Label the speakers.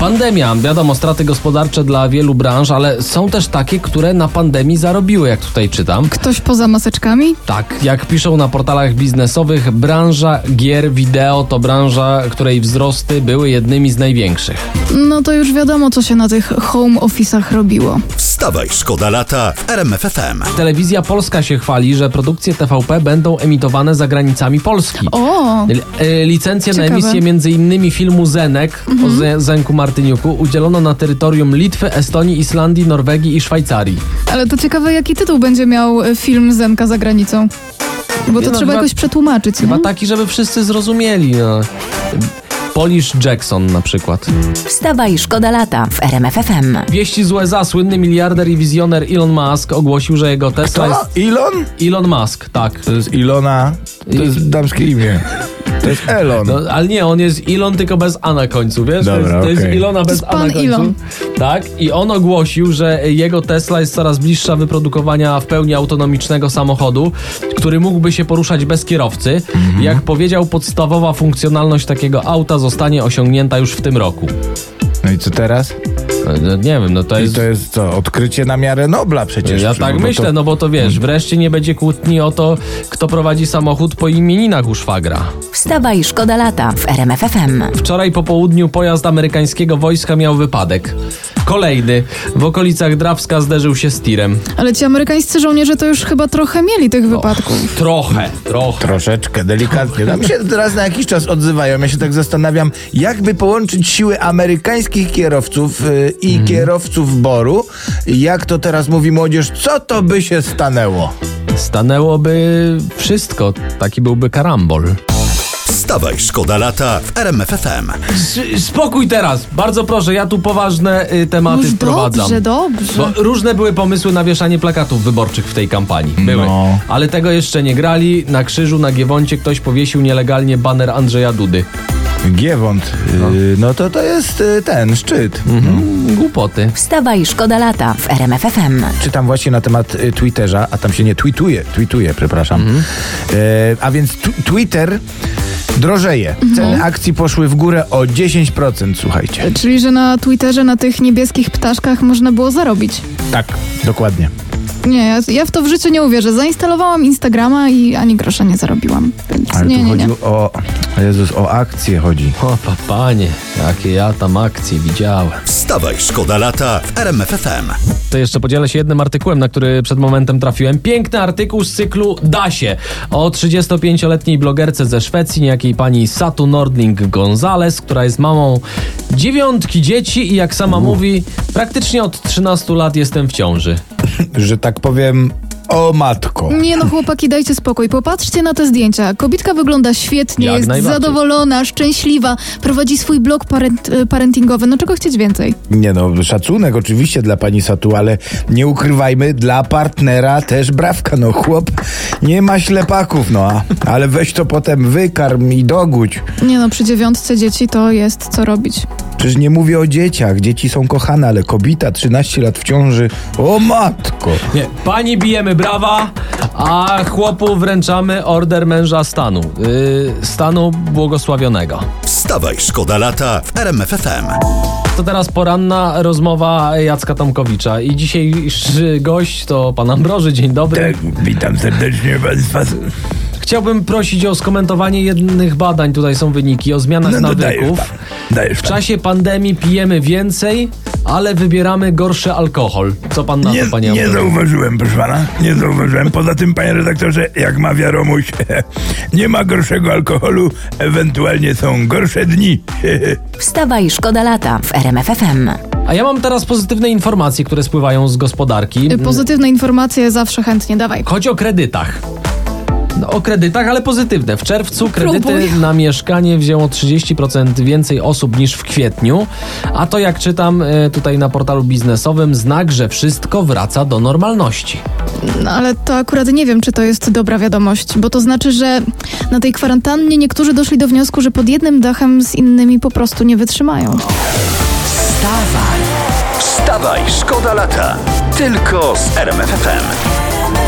Speaker 1: Pandemia, wiadomo, straty gospodarcze dla wielu branż, ale są też takie, które na pandemii zarobiły, jak tutaj czytam.
Speaker 2: Ktoś poza maseczkami?
Speaker 1: Tak, jak piszą na portalach biznesowych, branża gier wideo to branża, której wzrosty były jednymi z największych.
Speaker 2: No to już wiadomo, co się na tych home office'ach robiło.
Speaker 3: Wstawaj, szkoda lata w RMFFM.
Speaker 1: Telewizja polska się chwali, że produkcje TVP będą emitowane za granicami Polski.
Speaker 2: O!
Speaker 1: L- e, Licencję na
Speaker 2: Ciekawe.
Speaker 1: emisję między innymi filmu Zenek o Ze- Zenku Martyniuku udzielono na terytorium Litwy, Estonii, Islandii, Norwegii i Szwajcarii.
Speaker 2: Ale to ciekawe, jaki tytuł będzie miał e, film Zenka za granicą. Bo to
Speaker 1: Nie no,
Speaker 2: trzeba
Speaker 1: chyba-
Speaker 2: jakoś przetłumaczyć,
Speaker 1: Chyba
Speaker 2: nie?
Speaker 1: taki, żeby wszyscy zrozumieli. No. Polish Jackson na przykład.
Speaker 4: Wstawaj, szkoda lata w RMFFM.
Speaker 1: Wieści z USA, słynny miliarder i wizjoner Elon Musk ogłosił, że jego Tesla jest...
Speaker 5: To Elon?
Speaker 1: Elon Musk, tak.
Speaker 5: To jest Ilona. To jest damskie imię. To jest Elon.
Speaker 1: No, ale nie, on jest Elon tylko bez A na końcu, wiesz? to,
Speaker 5: Dobra,
Speaker 1: jest, to jest
Speaker 5: okej.
Speaker 1: Ilona bez
Speaker 2: jest
Speaker 1: A na końcu.
Speaker 2: Elon.
Speaker 1: Tak, i on ogłosił, że jego Tesla jest coraz bliższa wyprodukowania w pełni autonomicznego samochodu, który mógłby się poruszać bez kierowcy.
Speaker 5: Mhm.
Speaker 1: Jak powiedział, podstawowa funkcjonalność takiego auta zostanie osiągnięta już w tym roku.
Speaker 5: No i co teraz?
Speaker 1: No, nie wiem, no to
Speaker 5: I
Speaker 1: jest...
Speaker 5: to jest co? Odkrycie na miarę Nobla przecież.
Speaker 1: Ja
Speaker 5: Bo
Speaker 1: tak
Speaker 5: to-
Speaker 1: myślę, no bo to wiesz, wreszcie nie będzie kłótni o to, kto prowadzi samochód po imieninach u szwagra.
Speaker 4: Wstawaj, szkoda lata w RMFFM.
Speaker 1: Wczoraj po południu pojazd amerykańskiego wojska miał wypadek. Kolejny. W okolicach Drawska zderzył się z tirem.
Speaker 2: Ale ci amerykańscy żołnierze to już chyba trochę mieli tych wypadków.
Speaker 1: Trochę, trochę.
Speaker 5: Troszeczkę, delikatnie. No, mi się raz na jakiś czas odzywają. Ja się tak zastanawiam, jakby połączyć siły amerykańskich kierowców y, i
Speaker 1: Mhm.
Speaker 5: kierowców Boru. Jak to teraz mówi młodzież, co to by się stanęło?
Speaker 1: Stanęłoby wszystko. Taki byłby karambol.
Speaker 3: Wstawaj, szkoda lata w RMFFM.
Speaker 1: Spokój teraz. Bardzo proszę, ja tu poważne y, tematy
Speaker 2: Już
Speaker 1: wprowadzam.
Speaker 2: dobrze, dobrze.
Speaker 1: Bo różne były pomysły na wieszanie plakatów wyborczych w tej kampanii. Były.
Speaker 5: No.
Speaker 1: Ale tego jeszcze nie grali. Na krzyżu, na Giewoncie ktoś powiesił nielegalnie baner Andrzeja Dudy.
Speaker 5: Giewont, y, no to to jest y, ten szczyt.
Speaker 1: Mhm. Głupoty.
Speaker 4: Wstawaj, szkoda lata w RMFFM.
Speaker 5: Czytam właśnie na temat y, Twitterza, a tam się nie tweetuje, tweetuje, przepraszam.
Speaker 1: Mhm.
Speaker 5: E, a więc Twitter drożeje. Ceny akcji poszły w górę o 10%, słuchajcie.
Speaker 2: Czyli, że na Twitterze, na tych niebieskich ptaszkach można było zarobić.
Speaker 5: Tak, dokładnie.
Speaker 2: Nie, ja, ja w to w życiu nie uwierzę. Zainstalowałam Instagrama i ani grosza nie zarobiłam. Więc
Speaker 5: Ale
Speaker 2: nie,
Speaker 5: tu
Speaker 2: nie,
Speaker 5: chodzi
Speaker 2: nie.
Speaker 5: o... Jezus, o akcje chodzi.
Speaker 1: O, pa, panie, jakie ja tam akcje widziałem.
Speaker 3: Wstawaj, szkoda lata w RMFFM.
Speaker 1: To jeszcze podzielę się jednym artykułem, na który przed momentem trafiłem. Piękny artykuł z cyklu Da się o 35-letniej blogerce ze Szwecji, niejakiej pani Satu Nordling Gonzales, która jest mamą dziewiątki dzieci i jak sama mówi, praktycznie od 13 lat jestem w ciąży.
Speaker 5: Że tak powiem, o matko.
Speaker 2: Nie no, chłopaki, dajcie spokój. Popatrzcie na te zdjęcia. Kobitka wygląda świetnie,
Speaker 1: Jak
Speaker 2: jest
Speaker 1: najbardziej.
Speaker 2: zadowolona, szczęśliwa, prowadzi swój blog parent, e, parentingowy. No czego chcieć więcej?
Speaker 5: Nie no, szacunek oczywiście dla pani Satu, ale nie ukrywajmy, dla partnera też brawka. No chłop nie ma ślepaków, no a, ale weź to potem wykarm i dogódź.
Speaker 2: Nie no, przy dziewiątce dzieci to jest co robić.
Speaker 5: Przecież nie mówię o dzieciach, dzieci są kochane, ale kobieta 13 lat w ciąży, o matko.
Speaker 1: Nie, pani bijemy brawa, a chłopu wręczamy order męża stanu. Yy, stanu błogosławionego.
Speaker 3: Wstawaj, szkoda lata w RMFFM.
Speaker 1: To teraz poranna rozmowa Jacka Tomkowicza i dzisiejszy gość to pan Ambroży. Dzień dobry.
Speaker 5: Tak, witam serdecznie państwa.
Speaker 1: Chciałbym prosić o skomentowanie jednych badań, tutaj są wyniki, o zmianach
Speaker 5: No, no dajesz
Speaker 1: nawyków.
Speaker 5: pan, dajesz
Speaker 1: W
Speaker 5: pan.
Speaker 1: czasie pandemii pijemy więcej, ale wybieramy gorszy alkohol. Co pan na
Speaker 6: Nie,
Speaker 1: to, panie
Speaker 6: nie zauważyłem, proszę pana. Nie zauważyłem. Poza tym, panie redaktorze, jak mawia Romuś, nie ma gorszego alkoholu, ewentualnie są gorsze dni.
Speaker 4: Wstawaj, szkoda lata w RMFFM.
Speaker 1: A ja mam teraz pozytywne informacje, które spływają z gospodarki.
Speaker 2: Pozytywne informacje zawsze chętnie, dawaj.
Speaker 1: Chodzi o kredytach. No, o kredytach, ale pozytywne. W czerwcu kredyty
Speaker 2: Próbuj.
Speaker 1: na mieszkanie wzięło 30% więcej osób niż w kwietniu, a to jak czytam e, tutaj na portalu biznesowym, znak, że wszystko wraca do normalności.
Speaker 2: No, ale to akurat nie wiem, czy to jest dobra wiadomość, bo to znaczy, że na tej kwarantannie niektórzy doszli do wniosku, że pod jednym dachem z innymi po prostu nie wytrzymają.
Speaker 3: Wstawaj, szkoda lata. Tylko z RMFFM.